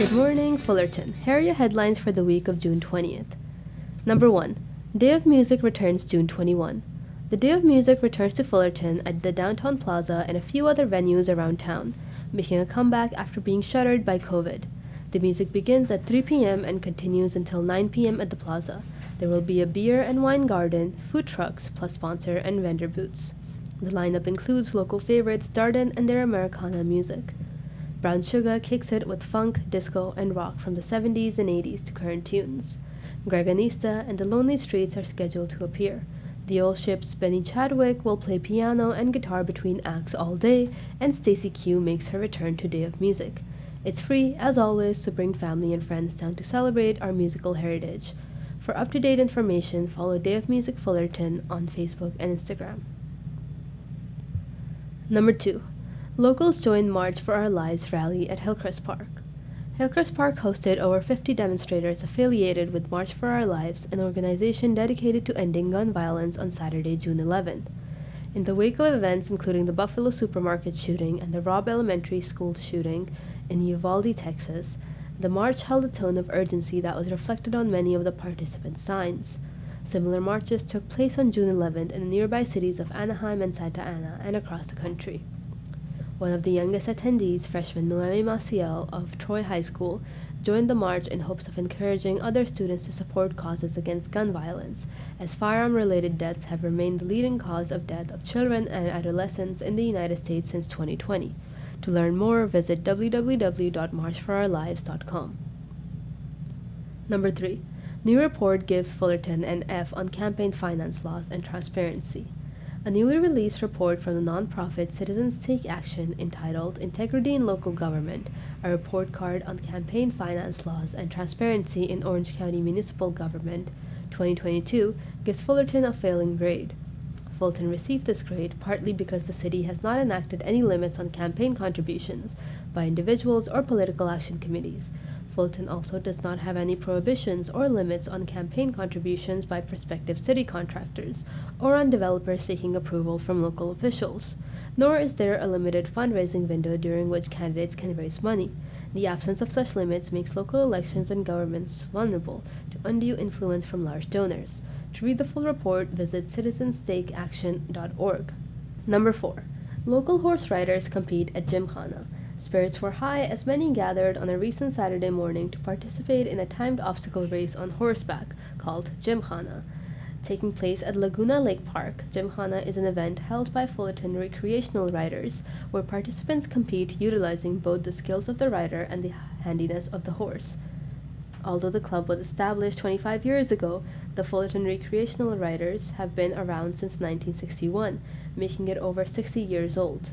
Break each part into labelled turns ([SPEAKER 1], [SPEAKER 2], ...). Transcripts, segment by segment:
[SPEAKER 1] Good morning, Fullerton. Here are your headlines for the week of June 20th. Number 1. Day of Music returns June 21. The Day of Music returns to Fullerton at the Downtown Plaza and a few other venues around town, making a comeback after being shuttered by COVID. The music begins at 3 p.m. and continues until 9 p.m. at the plaza. There will be a beer and wine garden, food trucks, plus sponsor and vendor booths. The lineup includes local favorites Darden and their Americana music. Brown Sugar kicks it with funk, disco, and rock from the 70s and 80s to current tunes. Greganista and the Lonely Streets are scheduled to appear. The Old Ship's Benny Chadwick will play piano and guitar between acts all day, and Stacey Q makes her return to Day of Music. It's free, as always, so bring family and friends down to celebrate our musical heritage. For up to date information, follow Day of Music Fullerton on Facebook and Instagram. Number 2. Locals joined March for Our Lives rally at Hillcrest Park. Hillcrest Park hosted over 50 demonstrators affiliated with March for Our Lives, an organization dedicated to ending gun violence on Saturday, June 11th. In the wake of events including the Buffalo supermarket shooting and the Robb Elementary School shooting, in Uvalde, Texas, the march held a tone of urgency that was reflected on many of the participants' signs. Similar marches took place on June 11th in the nearby cities of Anaheim and Santa Ana and across the country. One of the youngest attendees, freshman Noemi Maciel of Troy High School, joined the march in hopes of encouraging other students to support causes against gun violence, as firearm related deaths have remained the leading cause of death of children and adolescents in the United States since 2020. To learn more, visit www.marchforourlives.com. Number 3. New report gives Fullerton an F on campaign finance laws and transparency. A newly released report from the nonprofit Citizens Take Action entitled Integrity in Local Government, a report card on campaign finance laws and transparency in Orange County Municipal Government 2022, gives Fullerton a failing grade. Fullerton received this grade partly because the city has not enacted any limits on campaign contributions by individuals or political action committees. Fullerton also does not have any prohibitions or limits on campaign contributions by prospective city contractors or on developers seeking approval from local officials. Nor is there a limited fundraising window during which candidates can raise money. The absence of such limits makes local elections and governments vulnerable to undue influence from large donors. To read the full report, visit citizenstakeaction.org. Number 4. Local horse riders compete at Gymkhana. Spirits were high as many gathered on a recent Saturday morning to participate in a timed obstacle race on horseback called Gymkhana. Taking place at Laguna Lake Park, Gymkhana is an event held by Fullerton recreational riders where participants compete utilizing both the skills of the rider and the handiness of the horse. Although the club was established 25 years ago, the Fullerton Recreational Riders have been around since 1961, making it over 60 years old.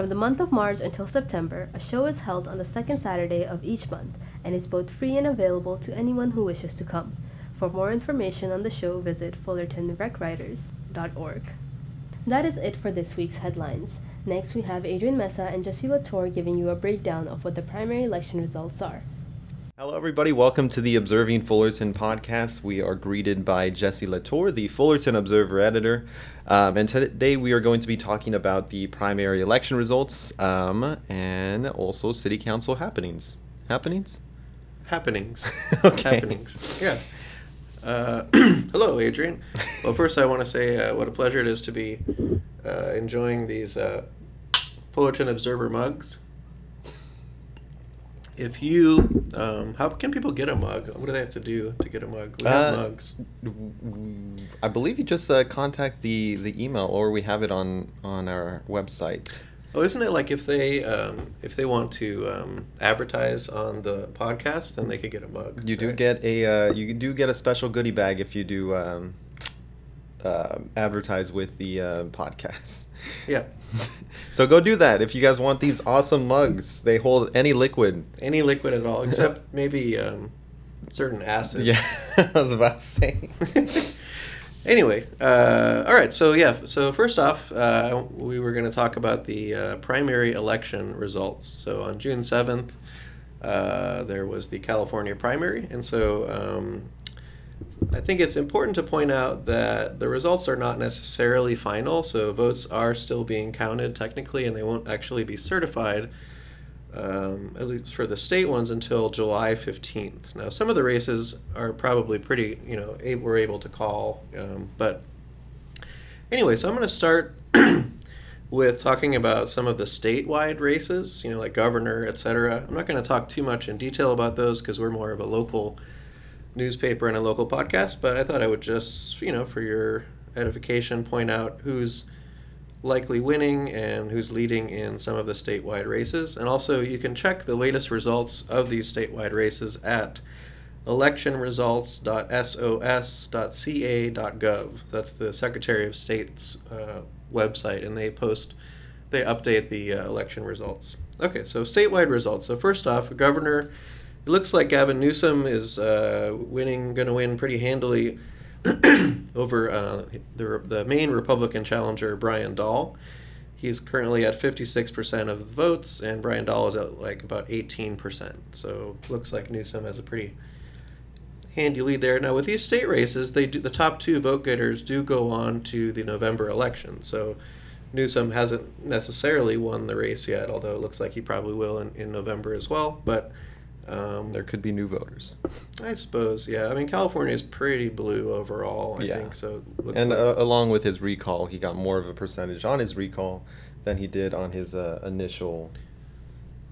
[SPEAKER 1] From the month of March until September, a show is held on the second Saturday of each month and is both free and available to anyone who wishes to come. For more information on the show, visit fullertonrecriders.org. That is it for this week's headlines. Next, we have Adrian Meza and Jesse La Tour giving you a breakdown of what the primary election results are.
[SPEAKER 2] Hello, everybody. Welcome to the Observing Fullerton podcast. We are greeted by Jesse La Tour, the Fullerton Observer editor. Um, and today we are going to be talking about the primary election results um, and also city council happenings. Happenings?
[SPEAKER 3] Happenings.
[SPEAKER 2] Okay.
[SPEAKER 3] Happenings. Yeah. Uh, hello, Adrian. Well, first, I want to say uh, what a pleasure it is to be uh, enjoying these uh, Fullerton Observer mugs. If you, um, how can people get a mug? What do they have to do to get a mug? We have
[SPEAKER 2] Uh,
[SPEAKER 3] mugs.
[SPEAKER 2] I believe you just uh, contact the, the email or we have it on, on our website.
[SPEAKER 3] Oh, isn't it like if they um, if they want to um, advertise on the podcast, then they could get a mug.
[SPEAKER 2] You do get a uh, you do get a special goodie bag if you do um, uh, advertise with the uh, podcast.
[SPEAKER 3] Yeah.
[SPEAKER 2] so go do that if you guys want these awesome mugs. They hold any liquid.
[SPEAKER 3] any liquid at all, except maybe um, certain acids.
[SPEAKER 2] Yeah, I was about to say.
[SPEAKER 3] anyway, uh, all right. So yeah. So first off, uh, we were going to talk about the uh, primary election results. So on June seventh, uh, there was the California primary, and so um, I think it's important to point out that the results are not necessarily final. So votes are still being counted technically, and they won't actually be certified um, at least for the state ones, until July 15th. Now, some of the races are probably pretty, you know, able, we're able to call. Um, but anyway, so I'm going to start with talking about some of the statewide races, you know, like governor, et cetera. I'm not going to talk too much in detail about those because we're more of a local newspaper and a local podcast, but I thought I would just, you know, for your edification, point out who's likely winning and who's leading in some of the statewide races. And also, you can check the latest results of these statewide races at electionresults.sos.ca.gov. That's the Secretary of State's uh, website, and they post, they update the uh, election results. Okay, so statewide results. So, first off, Governor, it looks like Gavin Newsom is uh, winning, going to win pretty handily over uh, the, the main Republican challenger, Brian Dahl. He's currently at 56% of the votes, and Brian Dahl is at like about 18%. So looks like Newsom has a pretty handy lead there. Now with these state races, they do, the top two vote getters do go on to the November election. So Newsom hasn't necessarily won the race yet, although it looks like he probably will in, in November as well. But um,
[SPEAKER 2] There could be new voters.
[SPEAKER 3] I suppose, yeah. I mean, California is pretty blue overall. I
[SPEAKER 2] Yeah.
[SPEAKER 3] think so.
[SPEAKER 2] And
[SPEAKER 3] like,
[SPEAKER 2] uh, along with his recall, he got more of a percentage on his recall than he did on his uh, initial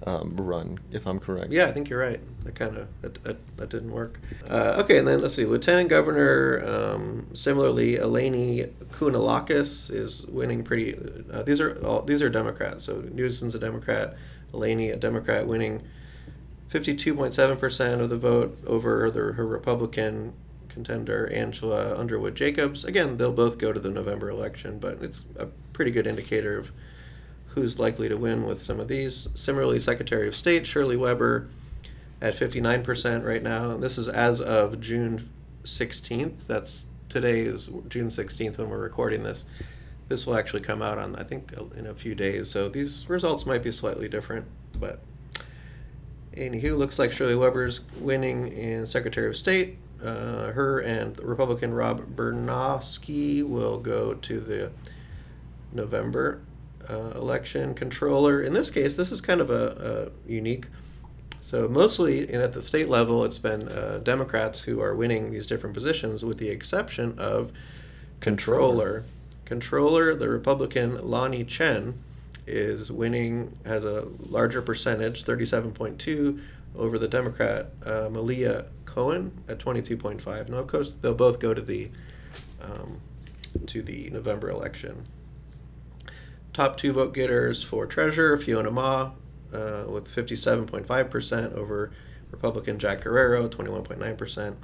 [SPEAKER 2] um, run, if I'm correct.
[SPEAKER 3] yeah, I think you're right. That kind of that, that, that didn't work. Uh, okay, and then let's see. Lieutenant Governor, um, similarly, Eleni Kounalakis is winning pretty. Uh, these are all these are Democrats. So Newsom's a Democrat, Eleni a Democrat, winning 52.7% of the vote over the, her Republican contender Angela Underwood Jacobs. Again, they'll both go to the November election, but it's a pretty good indicator of who's likely to win with some of these. Similarly, Secretary of State Shirley Weber at 59% right now. And this is as of June 16th. That's today is June 16th when we're recording this. This will actually come out on I think in a few days. So these results might be slightly different, but Anywho, looks like Shirley Weber's winning in Secretary of State. Uh, her and Republican Rob Bernosky will go to the November uh, election. Controller, in this case, this is kind of a, a unique. So mostly at the state level, it's been uh, Democrats who are winning these different positions, with the exception of controller. Controller, the Republican Lanhee Chen is winning, has a larger percentage, 37.2, over the Democrat uh, Malia Cohen at 22.5. Now, of course, they'll both go to the um, to the November election. Top two vote getters for treasurer, Fiona Ma, uh, with 57.5% over Republican Jack Guerrero, 21.9%.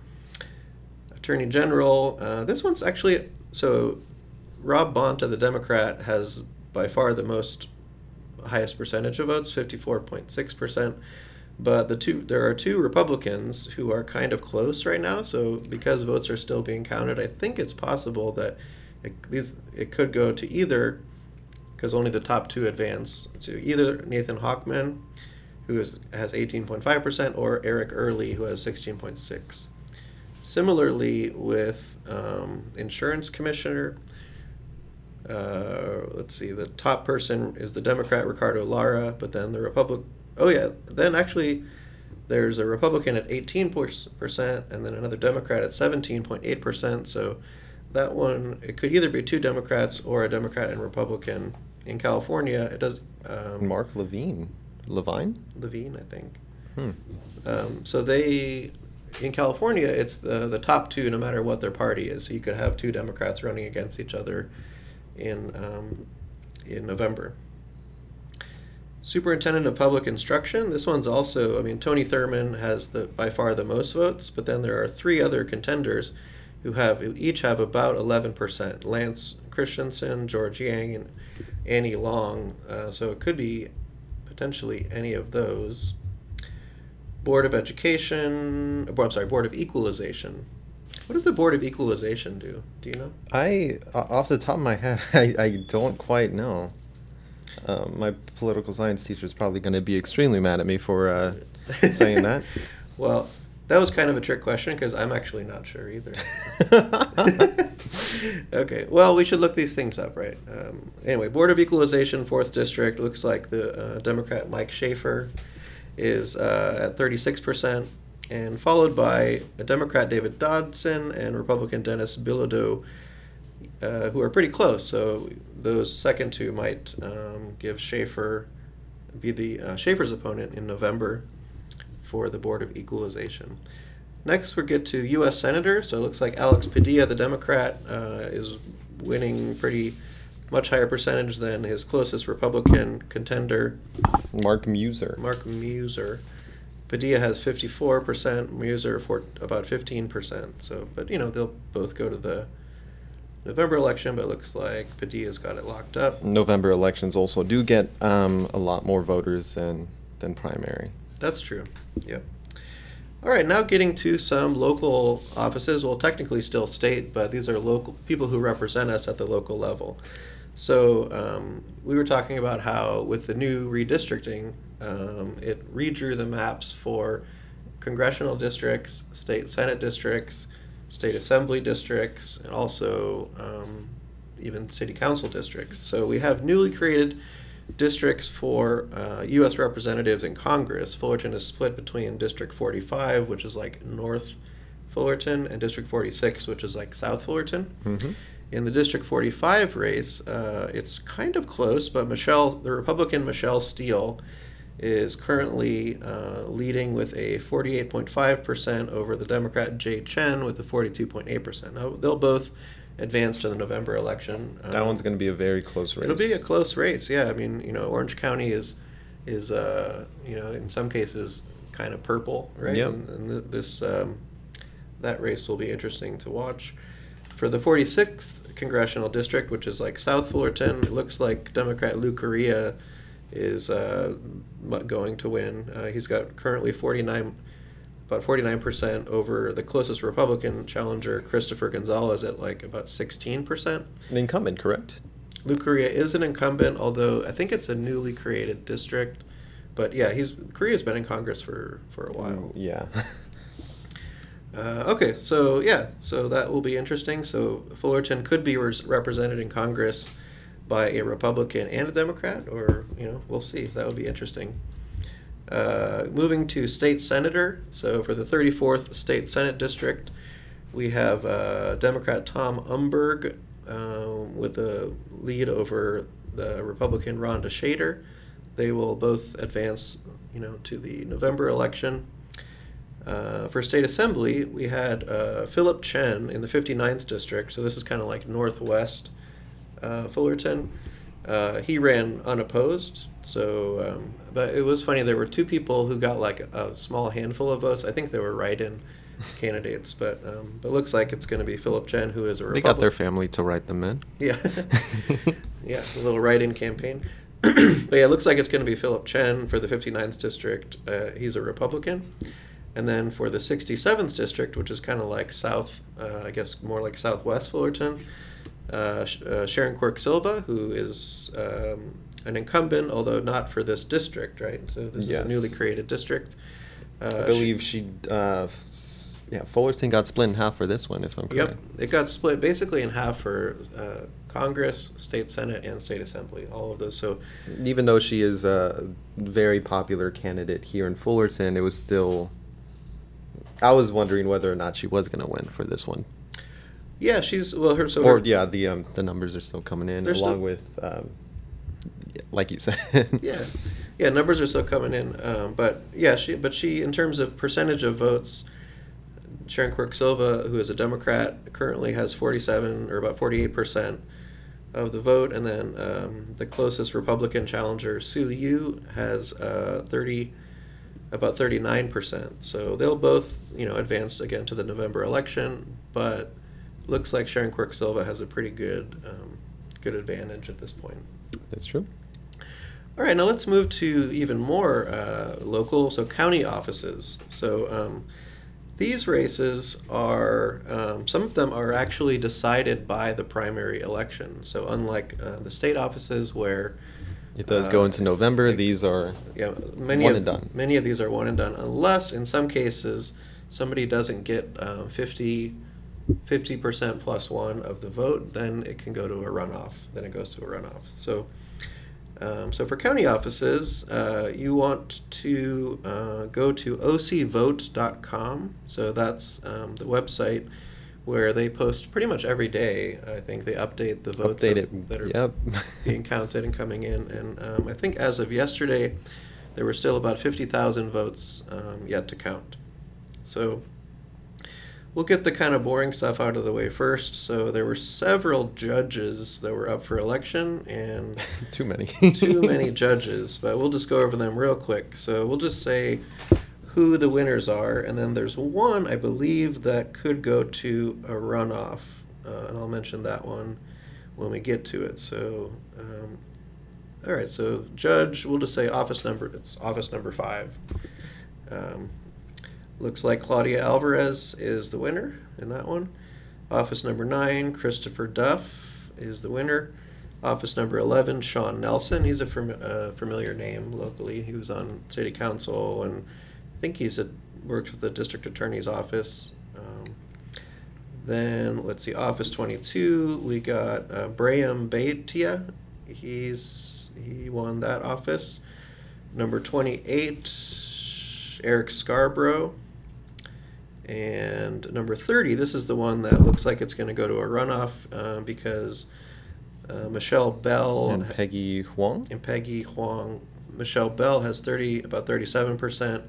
[SPEAKER 3] Attorney General, uh, this one's actually so Rob Bonta, the Democrat, has by far the most highest percentage of votes, 54.6%. But the two there are two Republicans who are kind of close right now. So because votes are still being counted, I think it's possible that it, these it could go to either because only the top two advance to either Nathan Hochman, who is, has 18.5%, or Eric Early, who has 16.6. Similarly, with um, insurance commissioner, uh, let's see, the top person is the Democrat Ricardo Lara, but then the Republic. Oh yeah, then actually, there's a Republican at 18 percent, and then another Democrat at 17.8 percent. So that one, it could either be two Democrats or a Democrat and Republican. In California, it does. Um,
[SPEAKER 2] Marc Levine. Levine?
[SPEAKER 3] Levine, I think.
[SPEAKER 2] Hmm.
[SPEAKER 3] Um, so they, in California, it's the the top two, no matter what their party is. So you could have two Democrats running against each other in um, in November. Superintendent of Public Instruction. This one's also. I mean, Tony Thurmond has the by far the most votes, but then there are three other contenders who have who each have about eleven percent. Lance Christensen, George Yang, and Ainye Long. Uh, so it could be potentially any of those. Board of Education. oh, I'm sorry, Board of Equalization. What does the Board of Equalization do? Do you know?
[SPEAKER 2] I, off the top of my head, I, I don't quite know. Um, my political science teacher is probably going to be extremely mad at me for uh, saying that.
[SPEAKER 3] well, that was kind of a trick question because I'm actually not sure either. okay. Well, we should look these things up, right? Um, anyway, Board of Equalization, fourth district looks like the uh, Democrat Mike Schaefer is uh, at 36 percent, and followed by a Democrat David Dodson and Republican Dennis Bilodeau, uh, who are pretty close. So those second two might um, give Schaefer be the uh, Schaefer's opponent in November for the Board of Equalization. Next, we get to U.S. Senator. So it looks like Alex Padilla, the Democrat, uh, is winning pretty much higher percentage than his closest Republican contender,
[SPEAKER 2] Mark Meuser.
[SPEAKER 3] Mark Meuser. Padilla has 54%, Meuser for about 15%. So, but you know, they'll both go to the November election, but it looks like Padilla's got it locked up.
[SPEAKER 2] November elections also do get um, a lot more voters than than primary.
[SPEAKER 3] That's true. Yep. All right, now getting to some local offices. Well, technically still state, but these are local people who represent us at the local level. So um, we were talking about how with the new redistricting, um, it redrew the maps for congressional districts, state senate districts, state assembly districts, and also um, even city council districts. So we have newly created districts for uh, U.S. representatives in Congress. Fullerton is split between District 45, which is like North Fullerton, and District 46, which is like South Fullerton.
[SPEAKER 2] Mm-hmm.
[SPEAKER 3] In the District 45 race, uh, it's kind of close, but Michelle, the Republican Michelle Steel, is currently uh, leading with a 48.5% over the Democrat Jay Chen with a 42.8%. Now, they'll both advance to the November election.
[SPEAKER 2] That
[SPEAKER 3] Um,
[SPEAKER 2] one's going to be a very close race.
[SPEAKER 3] It'll be a close race. Yeah, I mean, you know, Orange County is is uh, you know in some cases kind of purple, right?
[SPEAKER 2] Yep.
[SPEAKER 3] And, and th- this um, that race will be interesting to watch. For the 46th congressional district, which is like South Fullerton, it looks like Democrat Lou Correa is uh, going to win. Uh, he's got currently 49 about 49% over the closest Republican challenger, Christopher Gonzalez, at like about 16%.
[SPEAKER 2] An incumbent, correct?
[SPEAKER 3] Lou Correa is an incumbent, although I think it's a newly created district. But yeah, he's Correa's been in Congress for, for a while.
[SPEAKER 2] Yeah.
[SPEAKER 3] Uh, okay, so yeah, so that will be interesting. So Fullerton could be res- represented in Congress by a Republican and a Democrat, or you know, we'll see. That would be interesting. Uh, moving to state senator. So for the 34th state senate district, we have uh, Democrat Tom Umberg uh, with a lead over the Republican Rhonda Shader. They will both advance, you know, to the November election. Uh, for state assembly, we had uh, Phillip Chen in the 59th district. So this is kind of like northwest uh, Fullerton. Uh, he ran unopposed. So, um, but it was funny. There were two people who got like a small handful of votes. I think they were write-in candidates, but um, but looks like it's going to be Phillip Chen, who is a
[SPEAKER 2] they got their family to write them in.
[SPEAKER 3] Yeah. yeah, a little write-in campaign. but yeah, it looks like it's going to be Phillip Chen for the 59th district. Uh, he's a Republican. And then for the 67th district, which is kind of like south, uh, I guess more like southwest Fullerton, uh, uh, Sharon Quirk Silva, who is um, an incumbent, although not for this district, right? So this
[SPEAKER 2] Yes.
[SPEAKER 3] is a newly created district. Uh,
[SPEAKER 2] I believe she, uh, s- yeah, Fullerton got split in half for this one, if I'm correct.
[SPEAKER 3] Yep, it got split basically in half for uh, Congress, state senate, and state assembly. All of those. So
[SPEAKER 2] Even though she is a very popular candidate here in Fullerton, it was still. I was wondering whether or not she was going to win for this one.
[SPEAKER 3] Yeah, she's well. Her so
[SPEAKER 2] or
[SPEAKER 3] her,
[SPEAKER 2] yeah, the um, the numbers are still coming in along
[SPEAKER 3] still-
[SPEAKER 2] with, um, like you said.
[SPEAKER 3] yeah, yeah. Numbers are still coming in, um, but yeah, she but she in terms of percentage of votes, Sharon Quirk Silva, who is a Democrat, currently has forty-seven or about forty-eight percent of the vote, and then um, the closest Republican challenger, Sue Yu, has uh, thirty. About thirty-nine percent, so they'll both, you know, advance again to the November election. But looks like Sharon Quirk Silva has a pretty good, um, good advantage at this point.
[SPEAKER 2] That's true.
[SPEAKER 3] All right, now let's move to even more uh, local, so county offices. So um, these races are, um, some of them are actually decided by the primary election. So unlike uh, the state offices where
[SPEAKER 2] It does
[SPEAKER 3] uh,
[SPEAKER 2] go into November. These are
[SPEAKER 3] yeah, many
[SPEAKER 2] one
[SPEAKER 3] of,
[SPEAKER 2] and done.
[SPEAKER 3] Many of these are one and done, unless in some cases somebody doesn't get um, 50 50% plus one of the vote, then it can go to a runoff. Then it goes to a runoff. So, um, so for county offices, uh, you want to uh, go to ocvote.com. So that's um, the website where they post pretty much every day. I think they update the votes
[SPEAKER 2] Update
[SPEAKER 3] that, that are
[SPEAKER 2] Yep.
[SPEAKER 3] being counted and coming in. And um, I think as of yesterday, there were still about 50,000 votes um, yet to count. So we'll get the kind of boring stuff out of the way first. So there were several judges that were up for election and
[SPEAKER 2] Too many.
[SPEAKER 3] too many judges, but we'll just go over them real quick. So we'll just say who the winners are, and then there's one I believe that could go to a runoff, uh, and I'll mention that one when we get to it. So, um, all right. So judge, we'll just say office number. It's office number five. Um, looks like Claudia Alvarez is the winner in that one. Office number nine, Christopher Duff is the winner. Office number 11, Sean Nelson. He's a fam- familiar name locally. He was on city council and I think he's a, works with the district attorney's office. Um, then let's see, Office 22, we got uh, Brahim Baytieh. He's he won that office. Number 28, Eric Scarborough. And number 30, this is the one that looks like it's going to go to a runoff uh, because uh, Michelle Bell
[SPEAKER 2] and Peggy Huang.
[SPEAKER 3] and Peggy Huang. Michelle Bell has 30, about 37%.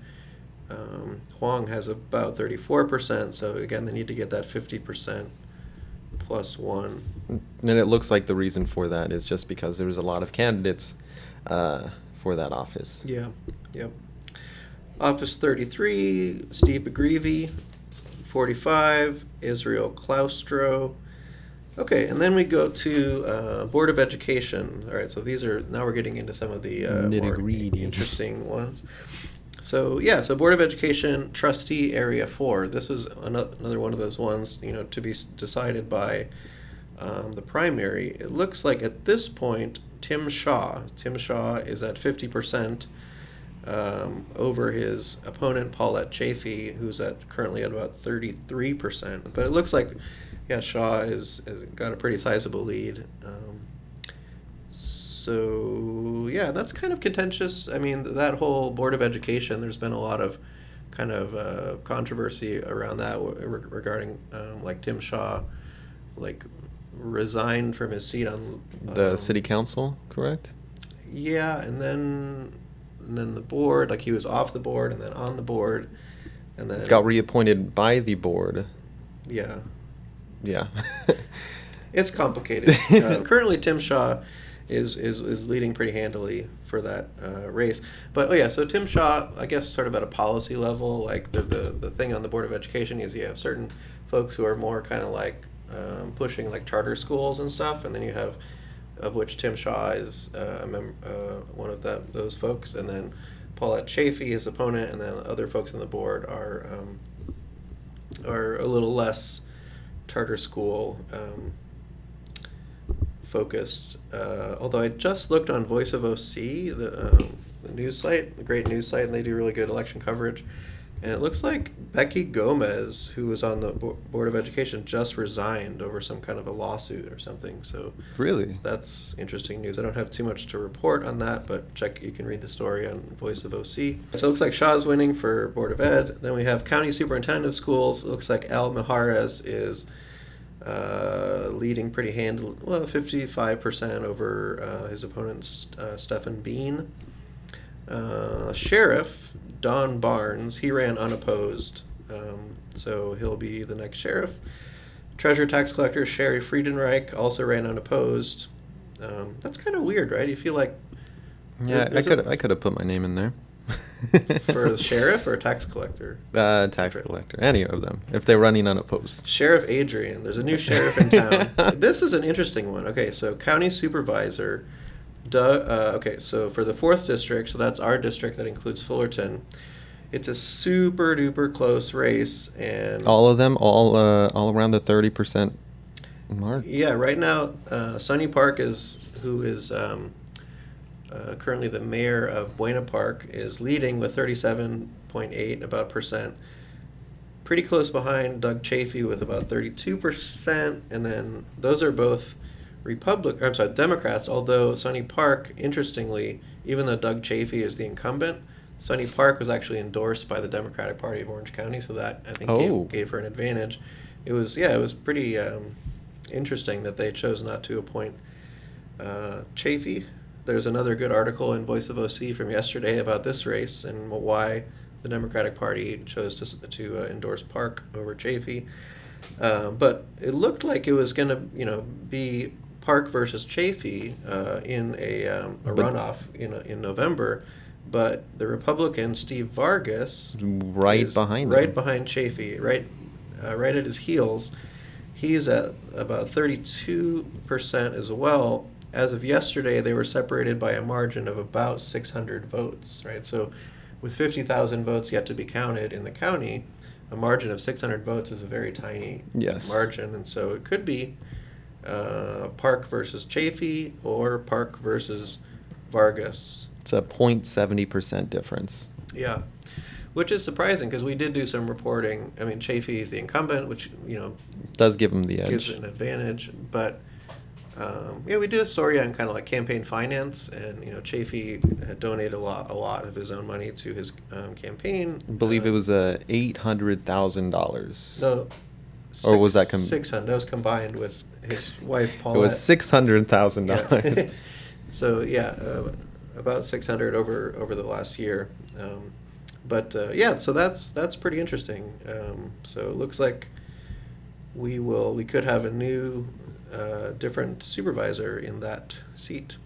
[SPEAKER 3] Um, Huang has about 34%. So again, they need to get that 50% plus one.
[SPEAKER 2] And it looks like the reason for that is just because there was a lot of candidates uh, for that office.
[SPEAKER 3] Yeah, yep. Office 33, Steve McGreevy. 45, Israel Claustro. Okay, and then we go to uh, Board of Education. All right, so these are now we're getting into some of the uh, more interesting ones. So yeah, so Board of Education Trustee Area Four. This is another one of those ones, you know, to be decided by um, the primary. It looks like at this point, Tim Shaw. Tim Shaw is at fifty percent um, over his opponent Paulette Chaffee, who's at currently at about thirty-three percent. But it looks like, yeah, Shaw has, is got a pretty sizable lead. Um, so yeah, that's kind of contentious. I mean, that whole board of education. There's been a lot of kind of uh, controversy around that re- regarding um, like Tim Shaw, like resigned from his seat on
[SPEAKER 2] The
[SPEAKER 3] um,
[SPEAKER 2] city council, correct?
[SPEAKER 3] yeah, and then and then the board, like he was off the board and then on the board, and then
[SPEAKER 2] Got reappointed by the board.
[SPEAKER 3] Yeah,
[SPEAKER 2] Yeah.
[SPEAKER 3] it's complicated. uh, currently, Tim Shaw is, is is leading pretty handily for that uh, race. But oh yeah, so Tim Shaw, I guess, sort of at a policy level, like the the, the thing on the board of education is you have certain folks who are more kind of like um, pushing like charter schools and stuff, and then you have of which Tim Shaw is uh, mem- uh, one of that those folks, and then Paulette Chaffee, his opponent, and then other folks on the board are um, are a little less charter school um, focused. Uh, although I just looked on Voice of OC, the, um, the news site, the great news site, and they do really good election coverage. And it looks like Becky Gomez, who was on the Bo- Board of Education, just resigned over some kind of a lawsuit or something. So
[SPEAKER 2] really?
[SPEAKER 3] that's interesting news. I don't have too much to report on that, but check. You can read the story on Voice of OC. So it looks like Shaw's winning for Board of Ed. Then we have County Superintendent of Schools. It looks like Al Mijares is uh, leading pretty handily. Well, fifty-five percent over uh, his opponent uh, Stephen Bean. Uh, Sheriff Don Barnes. He ran unopposed, um, so he'll be the next sheriff. Treasurer tax collector Shari Freidenrich also ran unopposed. Um, that's kind of weird, right? You feel like
[SPEAKER 2] Yeah, I could I could have put my name in there.
[SPEAKER 3] for the sheriff or tax collector?
[SPEAKER 2] uh, tax collector, any of them, if they're running unopposed.
[SPEAKER 3] Sheriff Adrian. There's a new sheriff in town. this is an interesting one. Okay, so county supervisor. Doug, uh, okay, so for the fourth district, so that's our district that includes Fullerton. It's a super duper close race, and
[SPEAKER 2] All of them, all uh, all around the thirty percent mark.
[SPEAKER 3] Yeah, right now, uh, Sunny Park is who is um, uh, currently the mayor of Buena Park is leading with thirty-seven point eight about percent. pretty close behind Doug Chaffee with about 32%, and then those are both Republic, I'm sorry, Democrats, although Sunny Park, interestingly, even though Doug Chaffee is the incumbent, Sunny Park was actually endorsed by the Democratic Party of Orange County, so that I think
[SPEAKER 2] Oh.
[SPEAKER 3] gave, gave her an advantage. It was yeah, it was pretty um, interesting that they chose not to appoint uh, Chaffee. There's another good article in Voice of OC from yesterday about this race and why the Democratic Party chose to to uh, endorse Park over Chaffee. Um, but it looked like it was going to, you know, be Park versus Chaffee uh, in a, um, a runoff in in November. But the Republican Steve Vargas
[SPEAKER 2] Right behind
[SPEAKER 3] right
[SPEAKER 2] him.
[SPEAKER 3] behind Chaffee, right, uh, right at his heels. He's at about thirty-two percent as well. As of yesterday, they were separated by a margin of about six hundred votes. Right, so with fifty thousand votes yet to be counted in the county, a margin of six hundred votes is a very tiny
[SPEAKER 2] Yes.
[SPEAKER 3] margin, and so it could be uh, Park versus Chaffee or Park versus Vargas.
[SPEAKER 2] It's a 0.70% difference.
[SPEAKER 3] Yeah, which is surprising because we did do some reporting. I mean, Chaffee is the incumbent, which you know
[SPEAKER 2] Does give him the edge.
[SPEAKER 3] gives an advantage. But um, yeah, we did a story on kind of like campaign finance, and you know, Chaffee had donated a lot, a lot of his own money to his um, campaign.
[SPEAKER 2] I believe
[SPEAKER 3] Uh,
[SPEAKER 2] it was uh, $800,000.
[SPEAKER 3] no.
[SPEAKER 2] Or was that com-
[SPEAKER 3] six hundred? That was combined with his wife
[SPEAKER 2] It was $600,000.
[SPEAKER 3] So yeah, uh, about six hundred over over the last year. Um, but uh, yeah, so that's that's pretty interesting. Um, so it looks like we will we could have a new uh, different supervisor in that seat.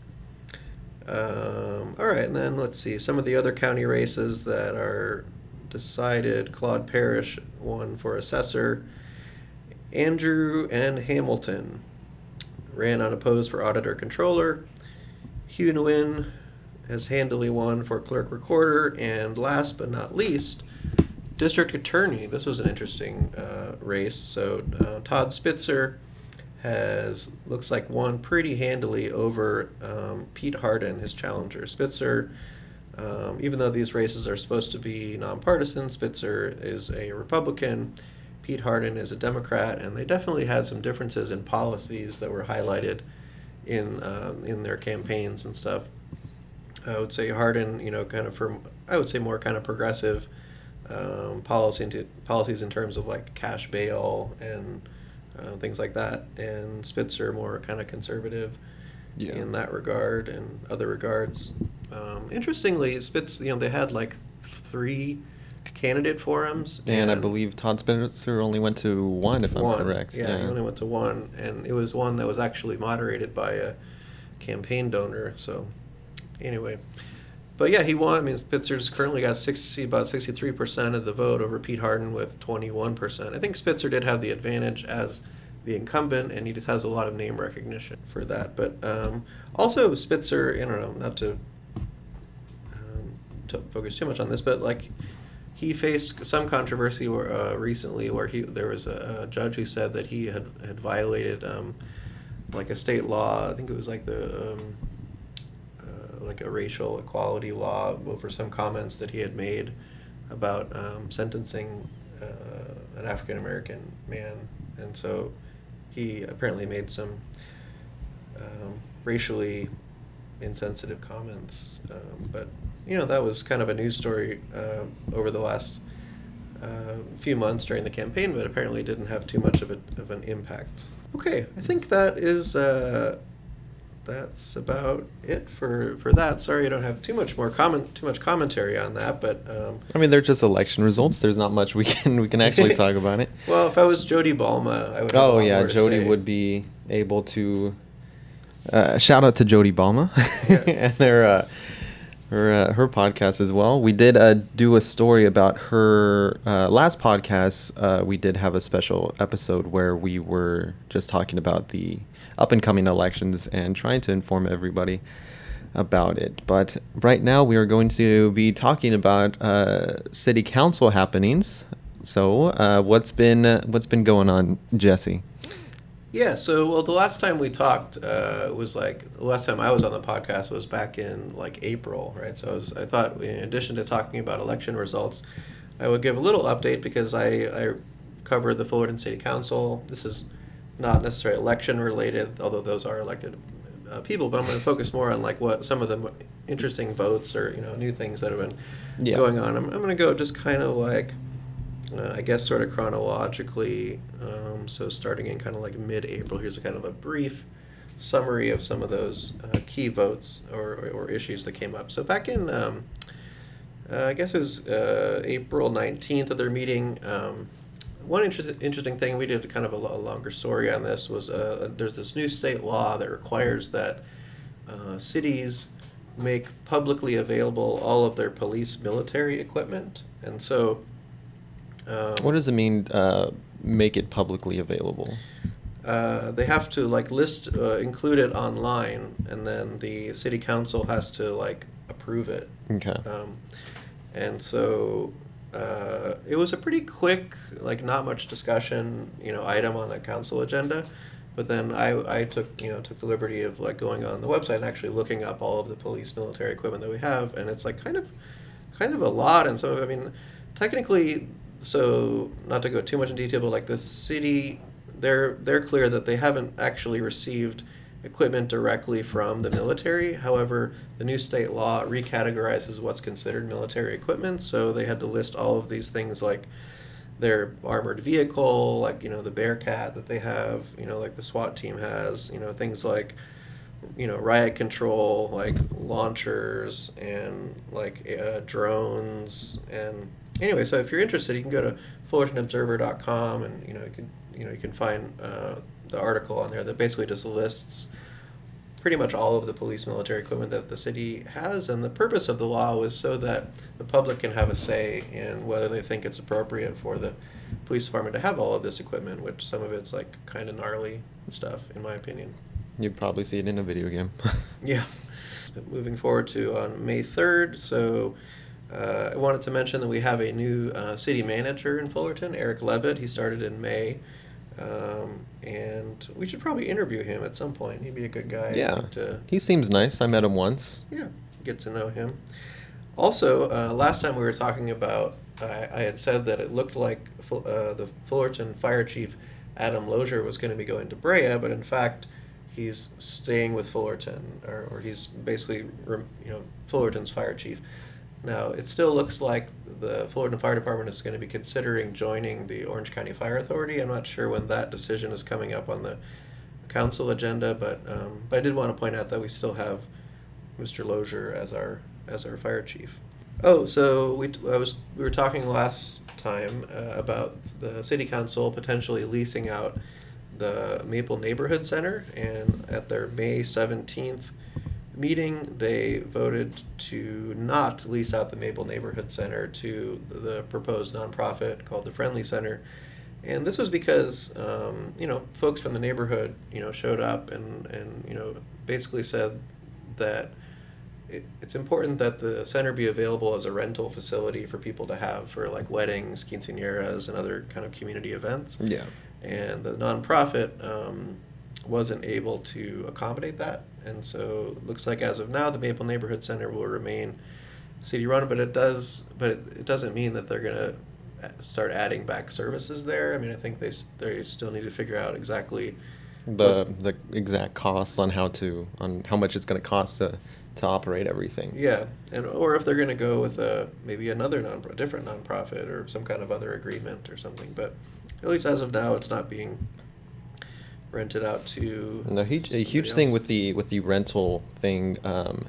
[SPEAKER 3] Um, all right, and then let's see some of the other county races that are decided. Claude Parrish won for assessor. Andrew and Hamilton ran unopposed for auditor controller. Hugh Nguyen has handily won for clerk recorder, and last but not least, district attorney. This was an interesting uh, race. So uh, Todd Spitzer has looks like won pretty handily over um, Pete Hardin, his challenger. Spitzer, um, even though these races are supposed to be nonpartisan, Spitzer is a Republican. Pete Hardin is a Democrat, and they definitely had some differences in policies that were highlighted in um, in their campaigns and stuff. I would say Hardin, you know, kind of for I would say more kind of progressive um, policy into, policies in terms of like cash bail and uh, things like that, and Spitzer more kind of conservative
[SPEAKER 2] Yeah.
[SPEAKER 3] in that regard and other regards. Um, interestingly, Spitz, you know, they had like three candidate forums,
[SPEAKER 2] And I believe Todd Spitzer only went to one, if I'm
[SPEAKER 3] one.
[SPEAKER 2] correct.
[SPEAKER 3] Yeah, he only went to one, and it was one that was actually moderated by a campaign donor. So, anyway, but yeah, he won. I mean, Spitzer's currently got sixty, about sixty-three percent of the vote over Pete Hardin with twenty-one percent. I think Spitzer did have the advantage as the incumbent, and he just has a lot of name recognition for that. But um, also, Spitzer, I don't know, not to um, to focus too much on this, but like he faced some controversy uh, recently where he there was a, a judge who said that he had had violated um, like a state law. I think it was like the um, uh, like a racial equality law over some comments that he had made about um, sentencing uh, an African American man, and so he apparently made some um, racially insensitive comments. Um, but you know that was kind of a news story uh, over the last uh, few months during the campaign, but apparently didn't have too much of, a, of an impact. Okay, I think that is uh, that's about it for for that. Sorry, I don't have too much more comment too much commentary on that, but. Um,
[SPEAKER 2] I mean, they're just election results. There's not much we can we can actually talk about it.
[SPEAKER 3] well, if I was Jody Balma, I would.
[SPEAKER 2] Oh yeah, Jody would be able to. Uh, shout out to Jody Balma
[SPEAKER 3] Yeah.
[SPEAKER 2] and their uh, her uh, her podcast as well. We did uh, do a story about her uh, last podcast. Uh, we did have a special episode where we were just talking about the up and coming elections and trying to inform everybody about it. But right now we are going to be talking about uh, city council happenings. So uh, what's been what's been going on, Jesse?
[SPEAKER 3] Yeah, so well, the last time we talked uh, was like the last time I was on the podcast was back in like April, right? So I, was, I thought, in addition to talking about election results, I would give a little update because I, I cover the Fullerton City Council. This is not necessarily election related, although those are elected uh, people. But I'm going to focus more on like what some of the interesting votes or you know new things that have been
[SPEAKER 2] Yeah.
[SPEAKER 3] going on. I'm, I'm going to go just kind of like uh, I guess sort of chronologically. Um, so starting in kind of like mid-April, here's a kind of a brief summary of some of those uh, key votes or, or, issues that came up. So back in, um, uh, I guess it was uh, April 19th of their meeting. Um, one interest, interesting thing we did kind of a, a longer story on this was uh, there's this new state law that requires that uh, cities make publicly available all of their police military equipment, and so. Um,
[SPEAKER 2] What does it mean? Uh, make it publicly available.
[SPEAKER 3] uh, they have to like list uh, include it online and then the city council has to like approve it
[SPEAKER 2] Okay.
[SPEAKER 3] um, and so uh, it was a pretty quick like not much discussion you know item on the council agenda but then I, I took you know took the liberty of like going on the website and actually looking up all of the police military equipment that we have and it's like kind of kind of a lot and of I mean technically so not to go too much in detail but like the city they're they're clear that they haven't actually received equipment directly from the military. However, the new state law recategorizes what's considered military equipment, so they had to list all of these things like their armored vehicle, like you know the Bearcat that they have, you know like the SWAT team has, you know things like you know riot control, like launchers and like uh, drones and anyway. So if you're interested, you can go to fullertonobserver.com and you know you can you know you can find uh, the article on there that basically just lists pretty much all of the police military equipment that the city has and the purpose of the law was so that the public can have a say in whether they think it's appropriate for the police department to have all of this equipment which some of it's like kind of gnarly stuff in my opinion
[SPEAKER 2] You'd probably see it in a video game.
[SPEAKER 3] yeah. Moving forward to on May 3rd, so uh, I wanted to mention that we have a new uh, city manager in Fullerton, Eric Levitt. He started in May. Um, and we should probably interview him at some point. He'd be a good guy
[SPEAKER 2] yeah.
[SPEAKER 3] to
[SPEAKER 2] He seems nice. I met him once.
[SPEAKER 3] yeah, get to know him. Also, uh, last time we were talking about, I, I had said that it looked like uh, the Fullerton Fire Chief Adam Loeser was going to be going to Brea, but in fact, he's staying with Fullerton, or, or he's basically, you know, Fullerton's fire chief. Now, it still looks like the Fullerton Fire Department is going to be considering joining the Orange County Fire Authority. I'm not sure when that decision is coming up on the council agenda, but um, but I did want to point out that we still have Mr. Loeser as our as our fire chief. Oh, so we I was we were talking last time uh, about the city council potentially leasing out the Maple Neighborhood Center, and at their May seventeenth meeting, they voted to not lease out the Maple Neighborhood Center to the proposed nonprofit called the Friendly Center. And this was because, um, you know, folks from the neighborhood, you know, showed up and, and you know, basically said that it, it's important that the center be available as a rental facility for people to have for like weddings, quinceañeras, and other kind of community events
[SPEAKER 2] Yeah.
[SPEAKER 3] and the nonprofit um, wasn't able to accommodate that. And so it looks like as of now, the Maple Neighborhood Center will remain city run, but it does, but it, it doesn't mean that they're gonna uh, start adding back services there. I mean, I think they they still need to figure out exactly
[SPEAKER 2] The the exact costs on how to on how much it's going to cost to to operate everything.
[SPEAKER 3] Yeah, and or if they're going to go with a maybe another non different nonprofit or some kind of other agreement or something. But at least as of now, it's not being rented out to.
[SPEAKER 2] A huge, a huge thing with the with the rental thing um,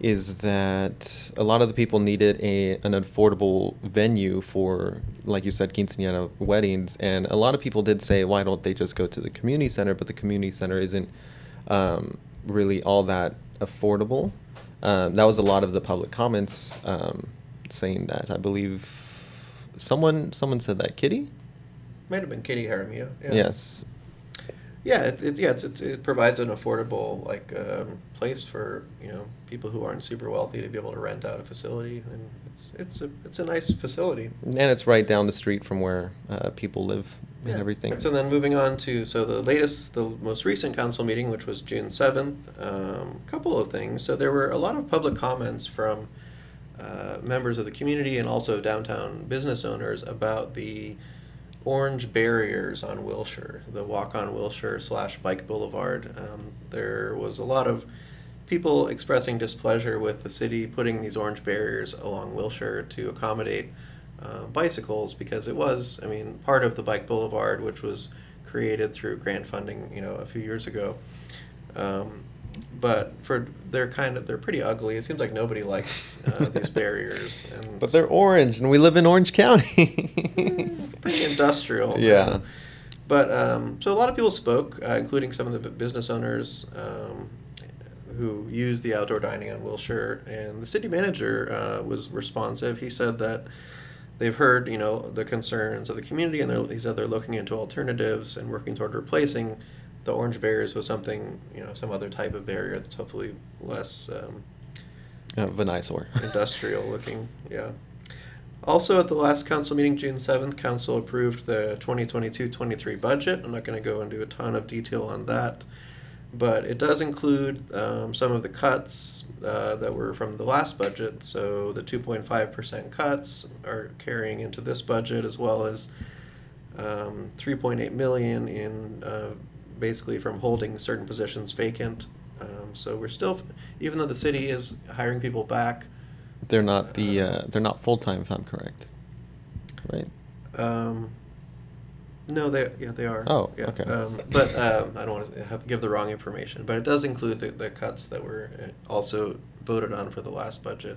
[SPEAKER 2] is that a lot of the people needed a an affordable venue for, like you said, quinceañera weddings, and a lot of people did say, why don't they just go to the community center? But the community center isn't um, really all that affordable. Um, that was a lot of the public comments um, saying that. I believe someone someone said that. Kitty.
[SPEAKER 3] might have been Kitty Jaramillo. Yeah.
[SPEAKER 2] Yes.
[SPEAKER 3] Yeah, it, it, yeah, it's, it's, it provides an affordable like um, place for you know people who aren't super wealthy to be able to rent out a facility, and it's it's a it's a nice facility.
[SPEAKER 2] And it's right down the street from where uh, people live and
[SPEAKER 3] Yeah.
[SPEAKER 2] everything.
[SPEAKER 3] So then moving on to so the latest, the most recent council meeting, which was June seventh. A couple of things. So there were a lot of public comments from uh, members of the community and also downtown business owners about the orange barriers on Wilshire, the walk on Wilshire slash Bike Boulevard. Um, there was a lot of people expressing displeasure with the city putting these orange barriers along Wilshire to accommodate uh, bicycles because it was, I mean, part of the Bike Boulevard, which was created through grant funding, you know, a few years ago. Um, but for they're kind of they're pretty ugly. It seems like nobody likes uh, these barriers. And
[SPEAKER 2] But they're orange, and we live in Orange County.
[SPEAKER 3] it's pretty industrial.
[SPEAKER 2] Yeah.
[SPEAKER 3] But um, so a lot of people spoke, uh, including some of the business owners um, who use the outdoor dining on Wilshire, and the city manager uh, was responsive. He said that they've heard, you know, the concerns of the community, and they're, he said they're looking into alternatives and working toward replacing the orange barriers with something, you know, some other type of barrier that's hopefully less um,
[SPEAKER 2] Uh, Venisor.
[SPEAKER 3] industrial looking. Yeah. Also, at the last council meeting, June 7th, council approved the 2022 23 budget. I'm not going to go into a ton of detail on that, but it does include um, some of the cuts uh, that were from the last budget. So the 2.5% cuts are carrying into this budget, as well as um, 3.8 million in uh, basically from holding certain positions vacant. Um, so we're still, even though the city is hiring people back,
[SPEAKER 2] They're not the uh, they're not full time, if I'm correct. Right.
[SPEAKER 3] Um, no, they yeah they are.
[SPEAKER 2] Oh,
[SPEAKER 3] yeah.
[SPEAKER 2] okay.
[SPEAKER 3] Um, but um, I don't want to give the wrong information. But it does include the, the cuts that were uh, also voted on for the last budget.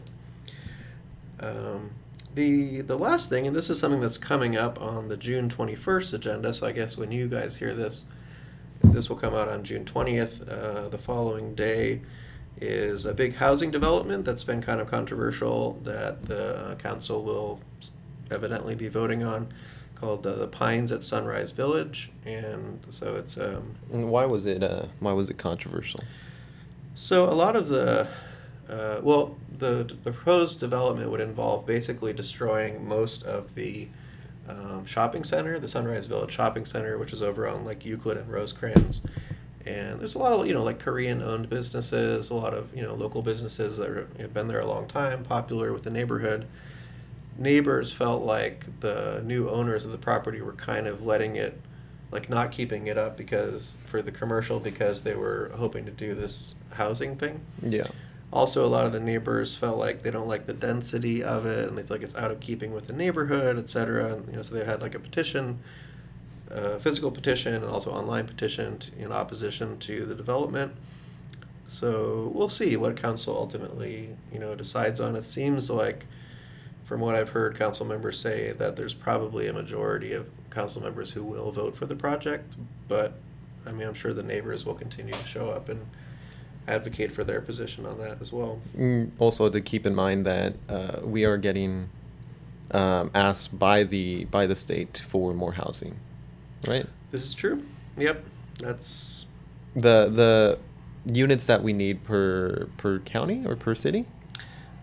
[SPEAKER 3] Um, the the last thing, and this is something that's coming up on the June twenty first agenda. So I guess when you guys hear this, this will come out on June twentieth. Uh, the following day is a big housing development that's been kind of controversial that the council will evidently be voting on called uh, the Pines at Sunrise Village, and so it's um,
[SPEAKER 2] And why was it uh, why was it controversial?
[SPEAKER 3] so a lot of the uh, well the, the proposed development would involve basically destroying most of the um, shopping center, the Sunrise Village Shopping Center, which is over on like Euclid and Rosecrans. And there's a lot of you know like Korean-owned businesses, a lot of you know local businesses that are, have been there a long time, popular with the neighborhood. Neighbors felt like the new owners of the property were kind of letting it, like not keeping it up because for the commercial because they were hoping to do this housing thing.
[SPEAKER 2] Yeah.
[SPEAKER 3] Also, a lot of the neighbors felt like they don't like the density of it, and they feel like it's out of keeping with the neighborhood, etc. You know, so they had like a petition, a physical petition, and also online petition to, in opposition to the development. So we'll see what council ultimately, you know, decides on. It seems like, from what I've heard, council members say that there's probably a majority of council members who will vote for the project. But I mean, I'm sure the neighbors will continue to show up and advocate for their position on that as well.
[SPEAKER 2] Mm, Also, to keep in mind that uh, we are getting um, asked by the by the state for more housing, right?
[SPEAKER 3] This is true. Yep, that's
[SPEAKER 2] The the units that we need per per county or per city.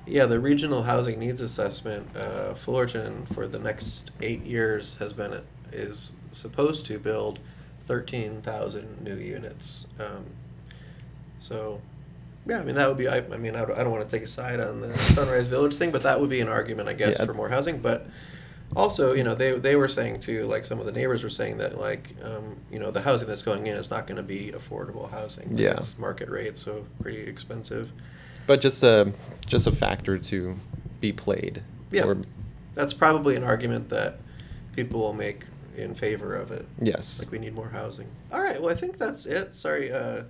[SPEAKER 3] yeah. The regional housing needs assessment, uh, Fullerton for the next eight years has been is supposed to build thirteen thousand new units. Um, so, yeah, I mean that would be. I, I mean I don't, I don't want to take a side on the Sunrise Village thing, but that would be an argument, I guess,
[SPEAKER 2] Yeah.
[SPEAKER 3] for more housing. But also, you know, they they were saying too, like some of the neighbors were saying that, like, um, you know, the housing that's going in is not going to be affordable housing.
[SPEAKER 2] Yeah.
[SPEAKER 3] it's market rate, so pretty expensive.
[SPEAKER 2] But just a just a factor to be played.
[SPEAKER 3] Yeah,
[SPEAKER 2] Or,
[SPEAKER 3] that's probably an argument that people will make in favor of it.
[SPEAKER 2] yes.
[SPEAKER 3] Like we need more housing. All right. Well, I think that's it. Sorry. Uh,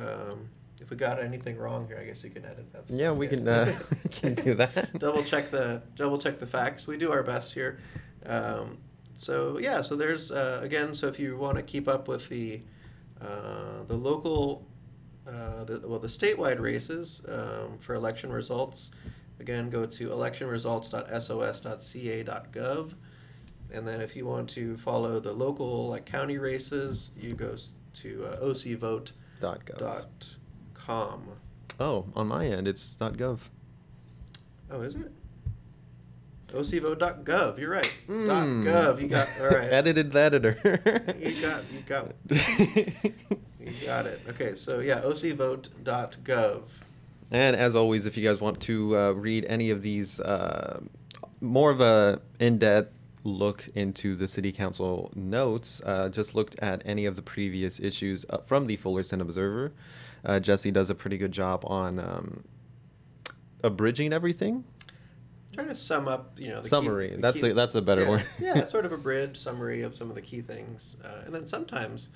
[SPEAKER 3] um, if we got anything wrong here, I guess you can edit that.
[SPEAKER 2] Yeah, we can, uh, can do that.
[SPEAKER 3] double check the double check the facts. We do our best here. Um, so yeah. So there's uh, again. So if you want to keep up with the uh, the local, uh, the, well, the statewide races um, for election results, again, go to electionresults.sos.ca.gov. And then if you want to follow the local, like county races, you go to uh.
[SPEAKER 2] Dot gov. Dot com. Oh, on my end, it's dot gov.
[SPEAKER 3] Oh, is it? ocvote.gov. You're right.
[SPEAKER 2] Mm.
[SPEAKER 3] Dot .gov. You got all right.
[SPEAKER 2] Edited the editor.
[SPEAKER 3] You got you got you got it. Okay, so yeah, ocvote.gov.
[SPEAKER 2] And as always, if you guys want to uh, read any of these, uh, more of a in-depth look into the city council notes, uh, just looked at any of the previous issues from the Fullerton Observer. Uh, Jesse does a pretty good job on um, abridging everything.
[SPEAKER 3] Trying to sum up, you know, the
[SPEAKER 2] Summary.
[SPEAKER 3] Key, the
[SPEAKER 2] That's
[SPEAKER 3] key-
[SPEAKER 2] a- that's a better
[SPEAKER 3] yeah,
[SPEAKER 2] word.
[SPEAKER 3] yeah, sort of a bridge summary of some of the key things, uh, and then sometimes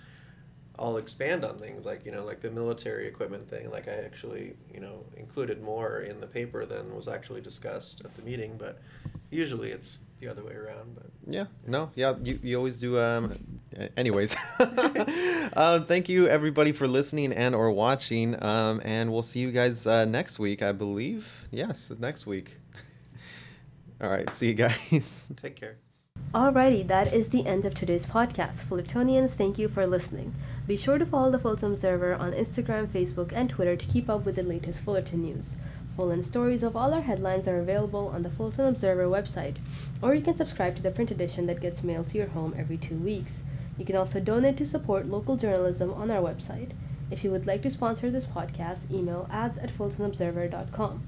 [SPEAKER 3] I'll expand on things like you know, like the military equipment thing. Like I actually, you know, included more in the paper than was actually discussed at the meeting, but usually it's the other way around. But
[SPEAKER 2] Yeah, no, yeah, you, you always do. Um, anyways, uh, thank you everybody for listening and or watching, um, and we'll see you guys uh, next week, I believe. Yes, next week. All right, see you guys.
[SPEAKER 3] take care.
[SPEAKER 1] Alrighty, that is the end of today's podcast. Fullertonians, thank you for listening. Be sure to follow the Fullerton Observer on Instagram, Facebook, and Twitter to keep up with the latest Fullerton news. Full and stories of all our headlines are available on the Fullerton Observer website, or you can subscribe to the print edition that gets mailed to your home every two weeks. You can also donate to support local journalism on our website. If you would like to sponsor this podcast, email ads at fullertonobserver.com.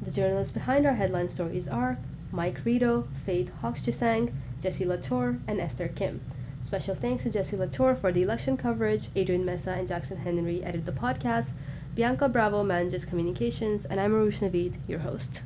[SPEAKER 1] The journalists behind our headline stories are Mike Rito, Faith Hoxchasang, Jesse La Tour, and Esther Kim. Special thanks to Jesse La Tour for the election coverage, Adrian Meza and Jackson Henry edit the podcast, Bianca Bravo manages communications, and I'm Arush Navid, your host.